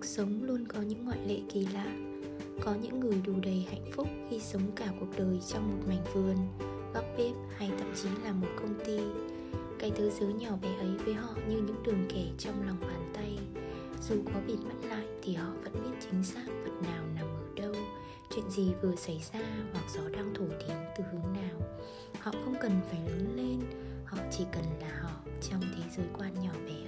cuộc sống luôn có những ngoại lệ kỳ lạ, có những người đủ đầy hạnh phúc khi sống cả cuộc đời trong một mảnh vườn, góc bếp hay thậm chí là một công ty. Cái thế giới nhỏ bé ấy với họ như những đường kẻ trong lòng bàn tay. Dù có bịt mắt lại thì họ vẫn biết chính xác vật nào nằm ở đâu, chuyện gì vừa xảy ra hoặc gió đang thổi đến từ hướng nào. Họ không cần phải lớn lên, họ chỉ cần là họ trong thế giới quan nhỏ bé.